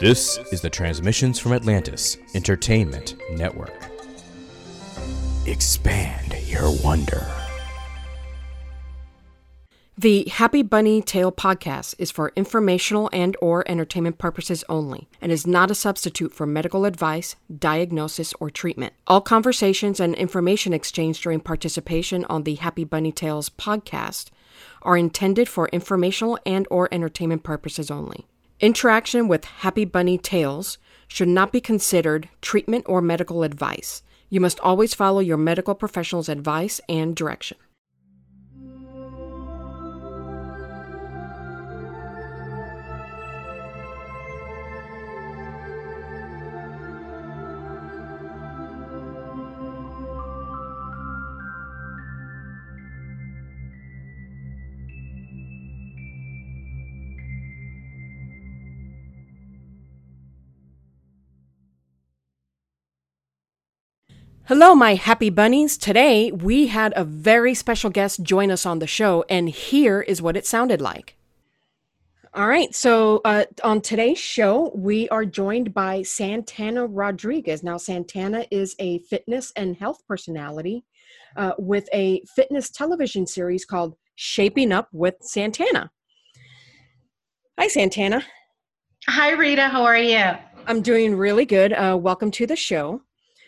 This is the Transmissions from Atlantis Entertainment Network. Expand your wonder. The Happy Bunny Tale podcast is for informational and or entertainment purposes only and is not a substitute for medical advice, diagnosis, or treatment. All conversations and information exchanged during participation on the Happy Bunny Tales podcast are intended for informational and or entertainment purposes only. Interaction with Happy Bunny Tales should not be considered treatment or medical advice. You must always follow your medical professional's advice and direction. Hello, my happy bunnies. Today we had a very special guest join us on the show, and here is what it sounded like. All right, so uh, on today's show, we are joined by Santana Rodriguez. Now, Santana is a fitness and health personality uh, with a fitness television series called Shaping Up with Santana. Hi, Santana. Hi, Rita. How are you? I'm doing really good. Uh, welcome to the show.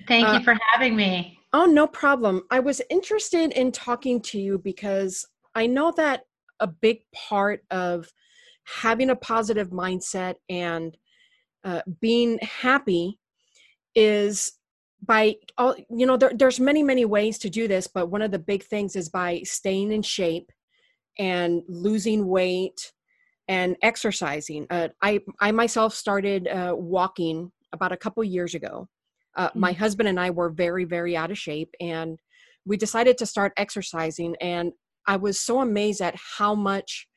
Thank uh, you for having me. Oh, no problem. I was interested in talking to you because I know that a big part of having a positive mindset and uh, being happy is by all you know there, there's many many ways to do this but one of the big things is by staying in shape and losing weight and exercising uh, i i myself started uh, walking about a couple years ago uh, mm-hmm. My husband and I were very, very out of shape, and we decided to start exercising. And I was so amazed at how much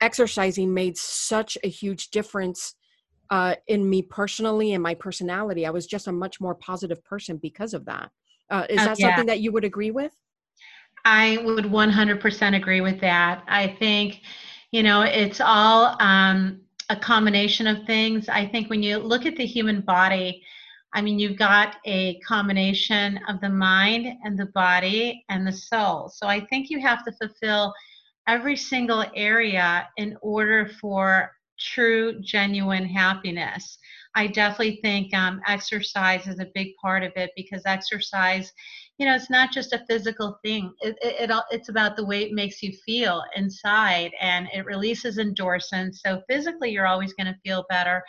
exercising made such a huge difference uh, in me personally and my personality. I was just a much more positive person because of that. Uh, is that yeah. something that you would agree with? I would 100% agree with that. I think, you know, it's all um, a combination of things. I think when you look at the human body, I mean, you've got a combination of the mind and the body and the soul. So I think you have to fulfill every single area in order for true, genuine happiness. I definitely think um, exercise is a big part of it because exercise you know it's not just a physical thing. It, it, it, it's about the way it makes you feel inside and it releases endorphins. So physically you're always going to feel better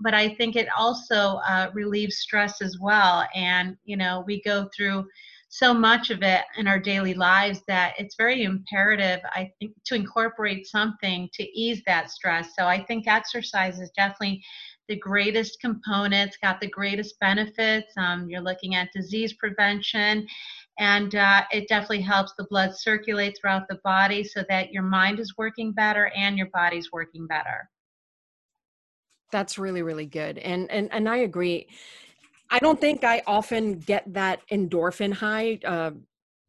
but i think it also uh, relieves stress as well. And you know we go through so much of it in our daily lives that it's very imperative i think to incorporate something to ease that stress. So i think exercise is definitely the greatest components, got the greatest benefits. Um, you're looking at disease prevention, and uh, it definitely helps the blood circulate throughout the body so that your mind is working better and your body's working better. That's really, really good. And and and I agree. I don't think I often get that endorphin high, uh,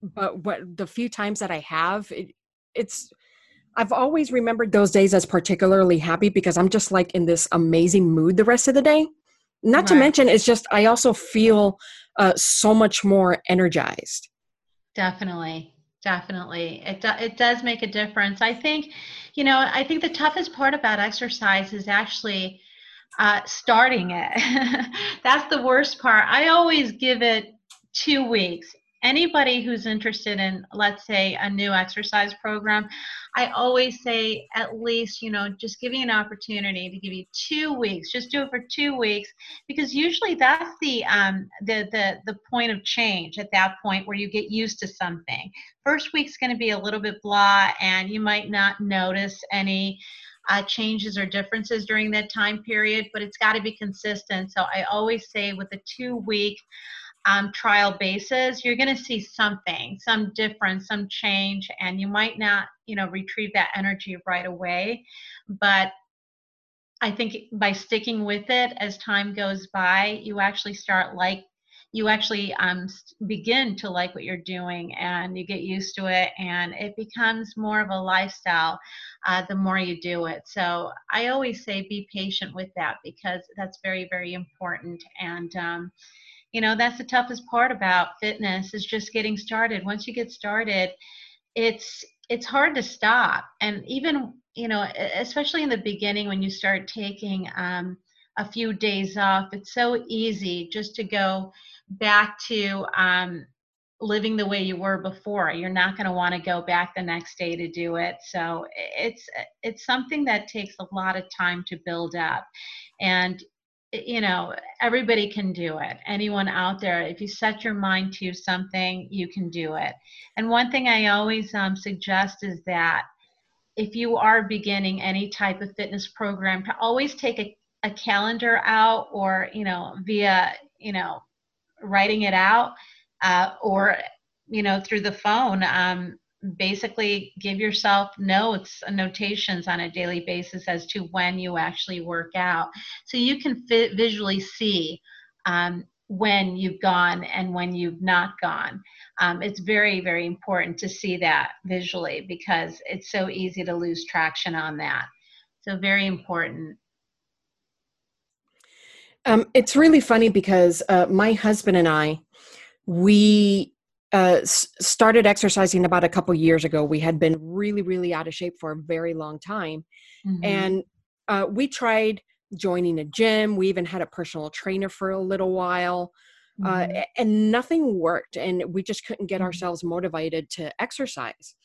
but what the few times that I have, it, it's I've always remembered those days as particularly happy because I'm just like in this amazing mood the rest of the day. Not right. to mention, it's just I also feel uh, so much more energized. Definitely, definitely, it do, it does make a difference. I think, you know, I think the toughest part about exercise is actually uh, starting it. That's the worst part. I always give it two weeks anybody who's interested in let's say a new exercise program i always say at least you know just give you an opportunity to give you two weeks just do it for two weeks because usually that's the um the the, the point of change at that point where you get used to something first week's going to be a little bit blah and you might not notice any uh, changes or differences during that time period, but it's got to be consistent. So I always say with a two week um, trial basis, you're going to see something, some difference, some change, and you might not, you know, retrieve that energy right away. But I think by sticking with it as time goes by, you actually start like you actually um, begin to like what you're doing and you get used to it and it becomes more of a lifestyle uh, the more you do it so i always say be patient with that because that's very very important and um, you know that's the toughest part about fitness is just getting started. Once you get started it's it's hard to stop. And even you know especially in the beginning when you start taking um, a few days off it's so easy just to go back to um, living the way you were before. You're not going to want to go back the next day to do it. So it's it's something that takes a lot of time to build up. And you know everybody can do it. Anyone out there if you set your mind to something you can do it. And one thing i always um, suggest is that if you are beginning any type of fitness program to always take a, a calendar out or you know via you know writing it out uh, or you know through the phone. Um, basically give yourself notes and notations on a daily basis as to when you actually work out. So you can fit, visually see um, when you've gone and when you've not gone. Um, it's very very important to see that visually because it's so easy to lose traction on that. So very important. Um, it's really funny because uh, my husband and I, we uh, started exercising about a couple years ago. We had been really, really out of shape for a very long time, mm-hmm. and uh, we tried joining a gym. We even had a personal trainer for a little while. Uh, mm-hmm. and nothing worked and we just couldn't get mm-hmm. ourselves motivated to exercise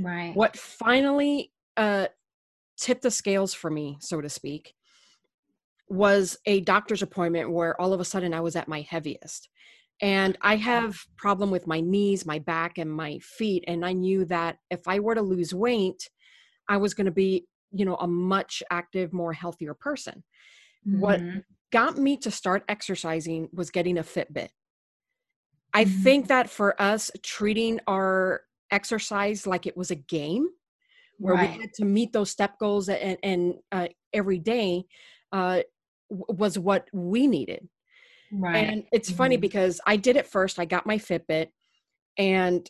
right what finally uh, tipped the scales for me so to speak was a doctor's appointment where all of a sudden I was at my heaviest. And I have problem with my knees, my back and my feet and I knew that if I were to lose weight, I was going to be, you know, a much active, more healthier person. Mm-hmm. What got me to start exercising was getting a Fitbit. I mm-hmm. think that for us treating our exercise like it was a game where right. we had to meet those step goals and, and uh, every day uh, was what we needed. Right. And it's mm-hmm. funny because I did it first. I got my Fitbit and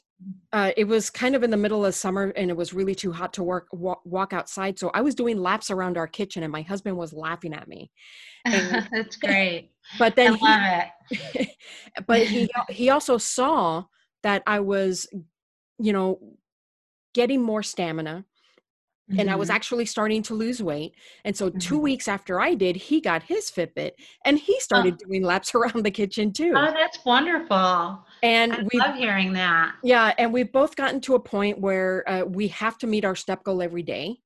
uh, it was kind of in the middle of summer and it was really too hot to work walk, walk outside so i was doing laps around our kitchen and my husband was laughing at me and, that's great but then I he, but he he also saw that i was you know getting more stamina Mm-hmm. and I was mm-hmm. actually starting to lose weight. And so, mm-hmm. two weeks after I did, he got his Fitbit and he started oh. doing laps around the kitchen too. Oh, that's wonderful. And I we love hearing that. Yeah. And we've both gotten to a point where uh, we have to meet our step goal every day.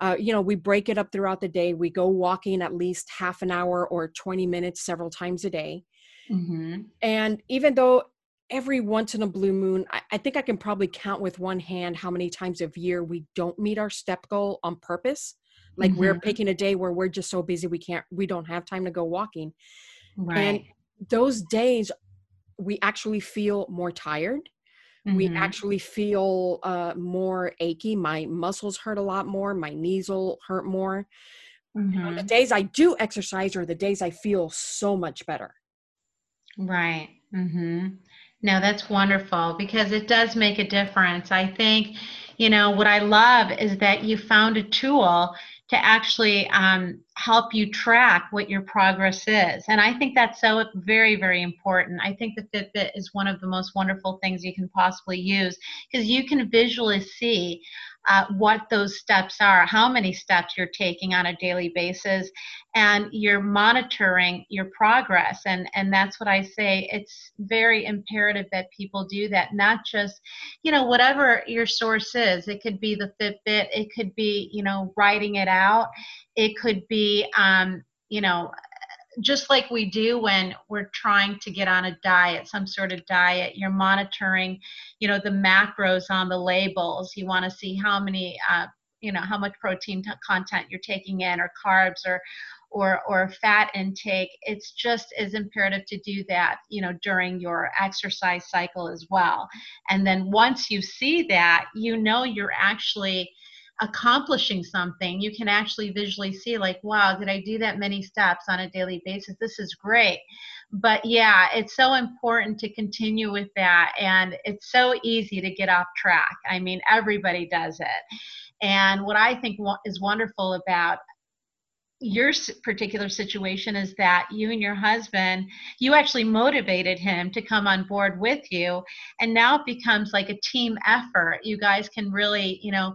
Uh, you know, we break it up throughout the day. We go walking at least half an hour or 20 minutes several times a day. Mm-hmm. And even though every once in a blue moon, I, I, think I can probably count with one hand how many times of year we don't meet our step goal on purpose. Like mm-hmm. we're picking a day where we're just so busy we can't, we don't have time to go walking. Right. And those days, we actually feel more tired. Mm-hmm. We actually feel uh, more achy. My muscles hurt a lot more. My knees will hurt more. Mm-hmm. the days I do exercise are the days I feel so much better. Right. Mm-hmm. No, that's wonderful because it does make a difference. I think, you know, what I love is that you found a tool to actually um, help you track what your progress is. And I think that's so very, very important. I think the Fitbit is one of the most wonderful things you can possibly use because you can visually see uh, what those steps are, how many steps you're taking on a daily basis, and you're monitoring your progress. And, and that's what I say. It's very imperative that people do that, not just, you know, whatever your source is. It could be the Fitbit, it could be, you know, writing it out, it could be, um, you know, just like we do when we're trying to get on a diet, some sort of diet, you're monitoring, you know, the macros on the labels. You want to see how many, uh, you know, how much protein t- content you're taking in, or carbs, or or or fat intake. It's just as imperative to do that, you know, during your exercise cycle as well. And then once you see that, you know, you're actually accomplishing something you can actually visually see like wow did i do that many steps on a daily basis? This is great. But yeah it's so important to continue with that and it's so easy to get off track. I mean everybody does it. And what i think is wonderful about your particular situation is that you and your husband you actually motivated him to come on board with you and now it becomes like a team effort. You guys can really you know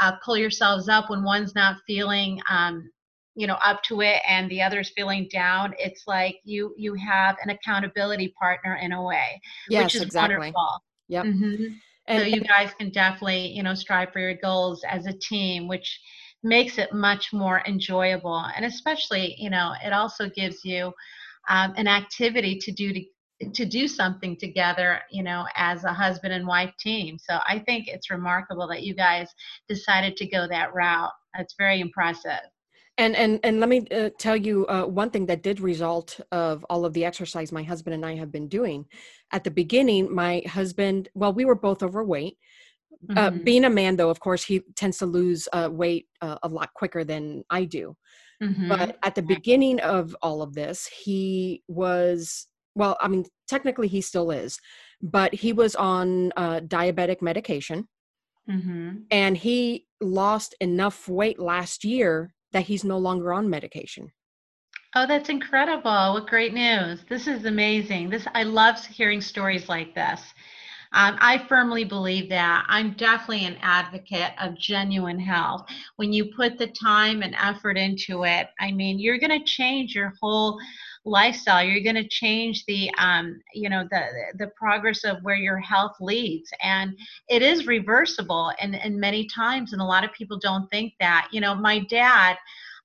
uh, pull yourselves up when one's not feeling um, you know up to it and the other's feeling down it's like you you have an accountability partner in a way yes, which is exactly. wonderful yep mm-hmm. and so you guys can definitely you know strive for your goals as a team which makes it much more enjoyable and especially you know it also gives you um, an activity to do to to do something together you know as a husband and wife team so i think it's remarkable that you guys decided to go that route That's very impressive and and and let me uh, tell you uh, one thing that did result of all of the exercise my husband and i have been doing at the beginning my husband well we were both overweight uh, mm-hmm. being a man, though, of course, he tends to lose uh, weight uh, a lot quicker than I do. Mm-hmm. But at the beginning of all of this, he was, well, I mean, technically he still is, but he was on uh, diabetic medication. Mm-hmm. And he lost enough weight last year that he's no longer on medication. Oh, that's incredible. What great news. This is amazing. This I love hearing stories like this. Um, I firmly believe that. I'm definitely an advocate of genuine health. When you put the time and effort into it, I mean, you're going to change your whole lifestyle you're going to change the um, you know the the progress of where your health leads and it is reversible and and many times and a lot of people don't think that. You know my dad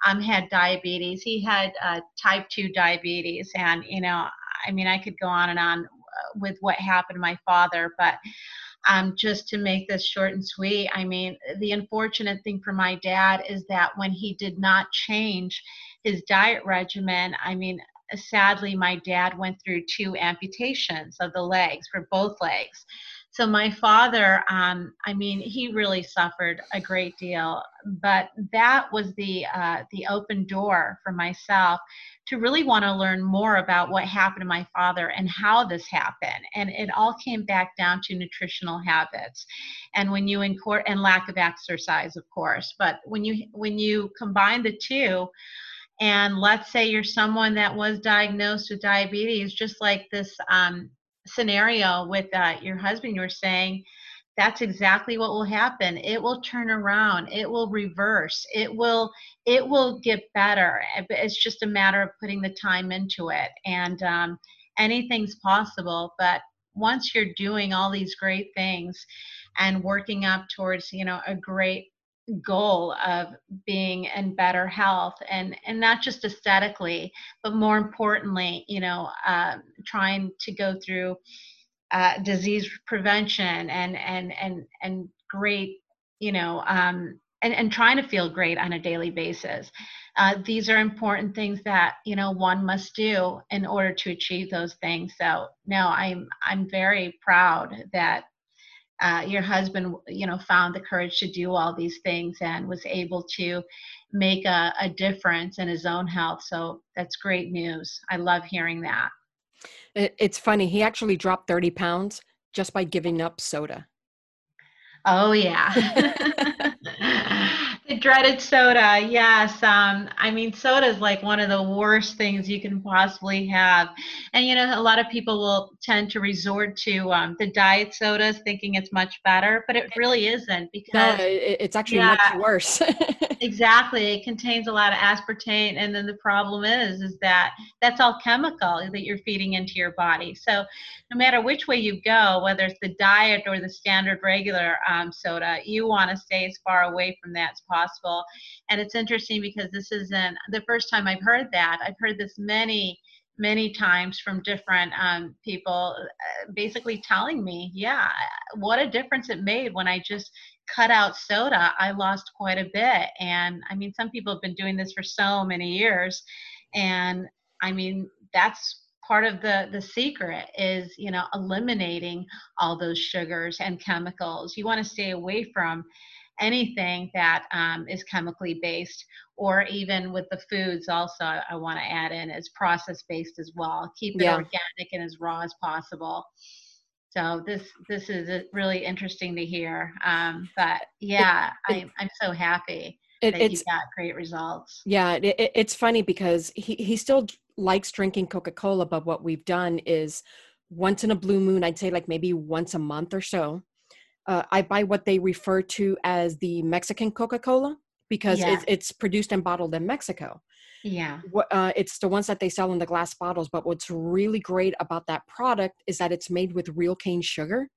um, had diabetes. He had uh, type 2 diabetes and you know i mean i could go on and on with what happened to my father, but um, just to make this short and sweet, I mean, the unfortunate thing for my dad is that when he did not change his diet regimen, I mean, sadly, my dad went through two amputations of the legs for both legs. So my father, um, I mean, he really suffered a great deal, but that was the uh, the open door for myself to really want to learn more about what happened to my father and how this happened. And it all came back down to nutritional habits. And when you court and lack of exercise, of course. But when you when you combine the two, and let's say you're someone that was diagnosed with diabetes, just like this um, scenario with uh, your husband, you were saying, that's exactly what will happen. It will turn around. It will reverse. It will it will get better. It's just a matter of putting the time into it. And um, anything's possible but once you're doing all these great things and working up towards you know a great goal of being in better health and and not just aesthetically but more importantly you know uh, trying to go through uh, disease prevention and and and and great you know um, and, and trying to feel great on a daily basis. Uh, these are important things that you know one must do in order to achieve those things. So no i'm i'm very proud that uh, your husband you know found the courage to do all these things and was able to make a, a difference in his own health so that's great news i love hearing that it's funny. He actually dropped 30 pounds just by giving up soda. Oh, yeah. the dreaded soda. Yes. Um, I mean, soda is like one of the worst things you can possibly have. And, you know, a lot of people will tend to resort to um, the diet sodas thinking it's much better, but it really isn't because no, it's actually yeah, much worse. exactly. It contains a lot of aspartame. And then the problem is, is that that's all chemical that you're feeding into your body. So no matter which way you go, whether it's the diet or the standard regular um, soda, you want to stay as far away from that as possible. And it's interesting because this isn't the first time I've heard that. I've heard this many many times from different um, people uh, basically telling me yeah what a difference it made when i just cut out soda. I lost quite a bit. And i mean some people have been doing this for so many years. And i mean that's part of the the secret is you know eliminating all those sugars and chemicals. You want to stay away from anything that um, is chemically based or even with the foods also i want to add in is process based as well. Keep it yeah. organic and as raw as possible. So this this is really interesting to hear um, but yeah it, it, I, i'm so happy it, that you got great results. Yeah it, it's funny because he, he still likes drinking coca-cola but what we've done is once in a blue moon i'd say like maybe once a month or so uh, i buy what they refer to as the mexican coca-cola because yeah. it's, it's produced and bottled in mexico yeah uh, it's the ones that they sell in the glass bottles but what's really great about that product is that it's made with real cane sugar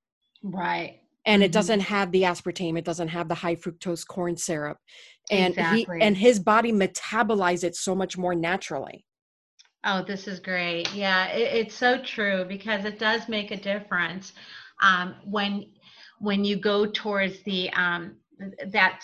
right and mm-hmm. it doesn't have the aspartame it doesn't have the high fructose corn syrup and exactly. he and his body metabolizes it so much more naturally Oh, this is great. Yeah, it, it's so true because it does make a difference um, when when you go towards the um, that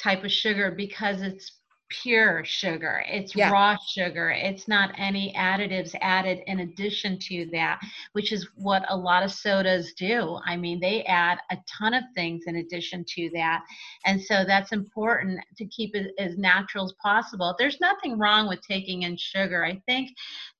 type of sugar because it's pure sugar. It's yeah. raw sugar. It's not any additives added in addition to that, which is what a lot of sodas do. I mean, they add a ton of things in addition to that. And so that's important to keep it as natural as possible. There's nothing wrong with taking in sugar. I think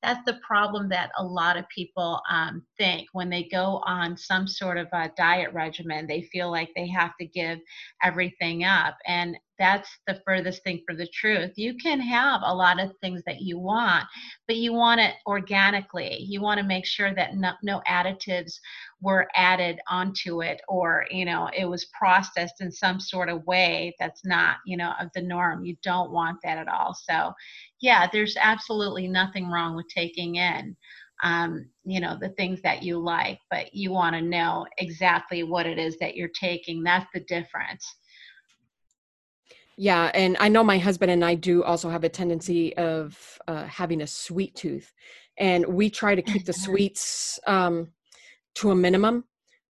that's the problem that a lot of people um, think when they go on some sort of a diet regimen. They feel like they have to give everything up. And that's the furthest thing from the truth. You can have a lot of things that you want, but you want it organically. You want to make sure that no, no additives were added onto it or, you know, it was processed in some sort of way that's not, you know, of the norm. You don't want that at all. So, yeah, there's absolutely nothing wrong with taking in um, you know the things that you like but you want to know exactly what it is that you're taking that's the difference yeah, and I know my husband and I do also have a tendency of uh, having a sweet tooth, and we try to keep the sweets um, to a minimum.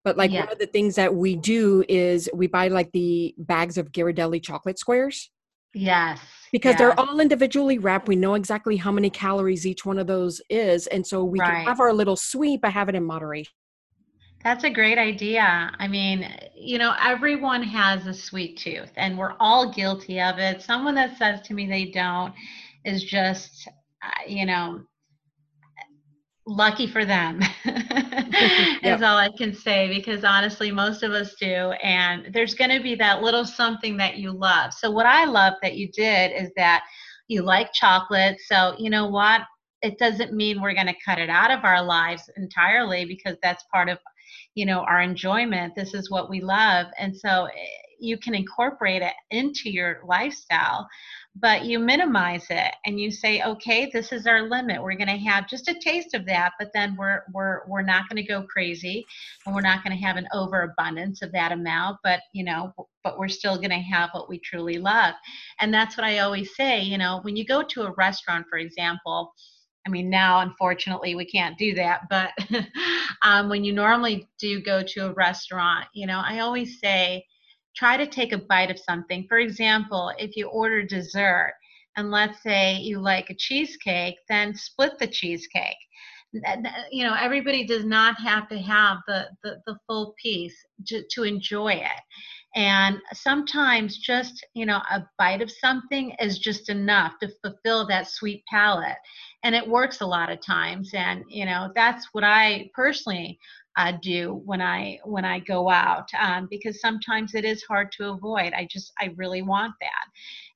But like yeah. one of the things that we do is we buy like the bags of Ghirardelli chocolate squares. Yes. Because yes. they're all individually wrapped. We know exactly how many calories each one of those is. And so we right. can have our little sweet, but have it in moderation. That's a great idea. I mean, you know, everyone has a sweet tooth and we're all guilty of it. Someone that says to me they don't is just, uh, you know, lucky for them is all I can say because honestly, most of us do. And there's going to be that little something that you love. So, what I love that you did is that you like chocolate. So, you know what? It doesn't mean we're going to cut it out of our lives entirely because that's part of you know our enjoyment this is what we love. And so eh, you can incorporate it into your lifestyle but you minimize it and you say okay this is our limit. We're going to have just a taste of that but then we're we're we're not going to go crazy and we're not going to have an overabundance of that amount but you know but we're still going to have what we truly love. And that's what i always say you know when you go to a restaurant for example I mean, now unfortunately we can't do that, but um, when you normally do go to a restaurant, you know, I always say try to take a bite of something. For example, if you order dessert, and let's say you like a cheesecake, then split the cheesecake. You know, everybody does not have to have the, the, the full piece to, to enjoy it. And sometimes just, you know, a bite of something is just enough to fulfill that sweet palate. And it works a lot of times. And you know that's what i personally uh, do when i when i go out um, because sometimes it is hard to avoid. I just i really want that.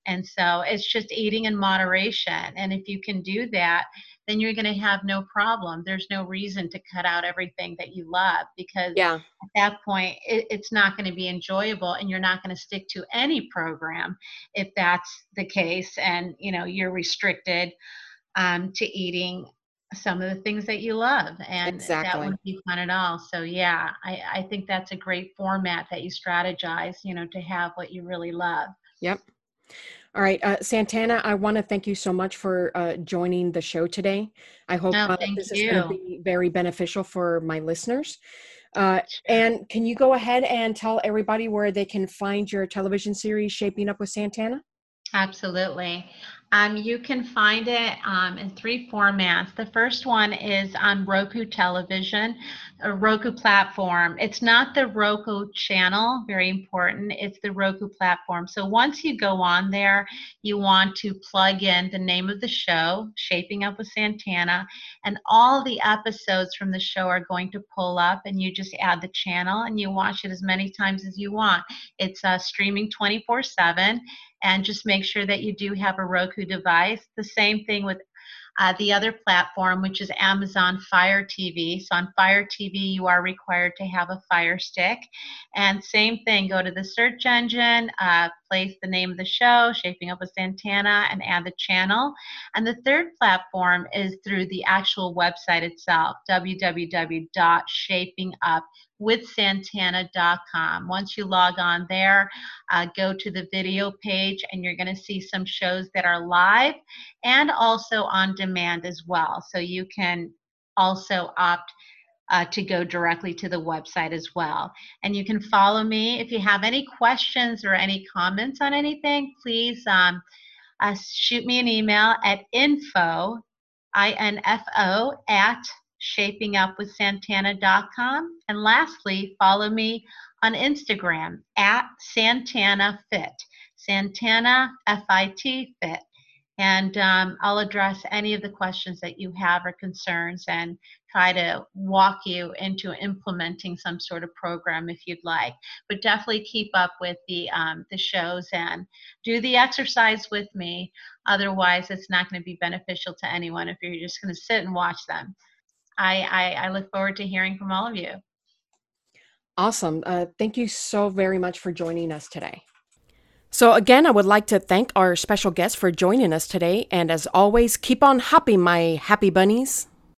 And so it's just eating in moderation. And if you can do that then you're going to have no problem there's no reason to cut out everything that you love because yeah. at that point it, it's not going to be enjoyable and you're not going to stick to any program if that's the case and you know you're restricted um, to eating some of the things that you love and exactly. that wouldn't be fun at all so yeah I, I think that's a great format that you strategize you know to have what you really love yep all right uh, santana i want to thank you so much for uh, joining the show today. I hope oh, uh, this you. is going to be very beneficial for my listeners. Uh, and can you go ahead and tell everybody where they can find your television series shaping up with santana? Absolutely Um, you can find it um, in three formats. The first one is on Roku television, a Roku platform. It's not the Roku channel, very important. It's the Roku platform. So once you go on there, you want to plug in the name of the show, Shaping Up with Santana, and all the episodes from the show are going to pull up, and you just add the channel and you watch it as many times as you want. It's uh, streaming 24 7 and just make sure that you do have a Roku device. The same thing with uh, the other platform, which is Amazon Fire TV. So on Fire TV, you are required to have a Fire Stick. And same thing, go to the search engine, uh, place the name of the show, Shaping Up with Santana, and add the channel. And the third platform is through the actual website itself, www.shapingupwithsantana.com. Once you log on there, uh, go to the video page, and you're going to see some shows that are live and also on demand as well. So you can also opt uh, to go directly to the website as well. And you can follow me. If you have any questions or any comments on anything, please um, uh, shoot me an email at info, I-N-F-O, at shapingupwithsantana.com. And lastly, follow me on Instagram at Santana Fit. Santana F-I-T Fit and um, I'll address any of the questions that you have or concerns and try to walk you into implementing some sort of program if you'd like. But definitely keep up with the um, the shows and do the exercise with me. Otherwise, it's not going to be beneficial to anyone if you're just going to sit and watch them. I, I, I look forward to hearing from all of you. Awesome. Uh, thank you so very much for joining us today. So, again, I would like to thank our special guest for joining us today. And as always, keep on hopping, my happy bunnies.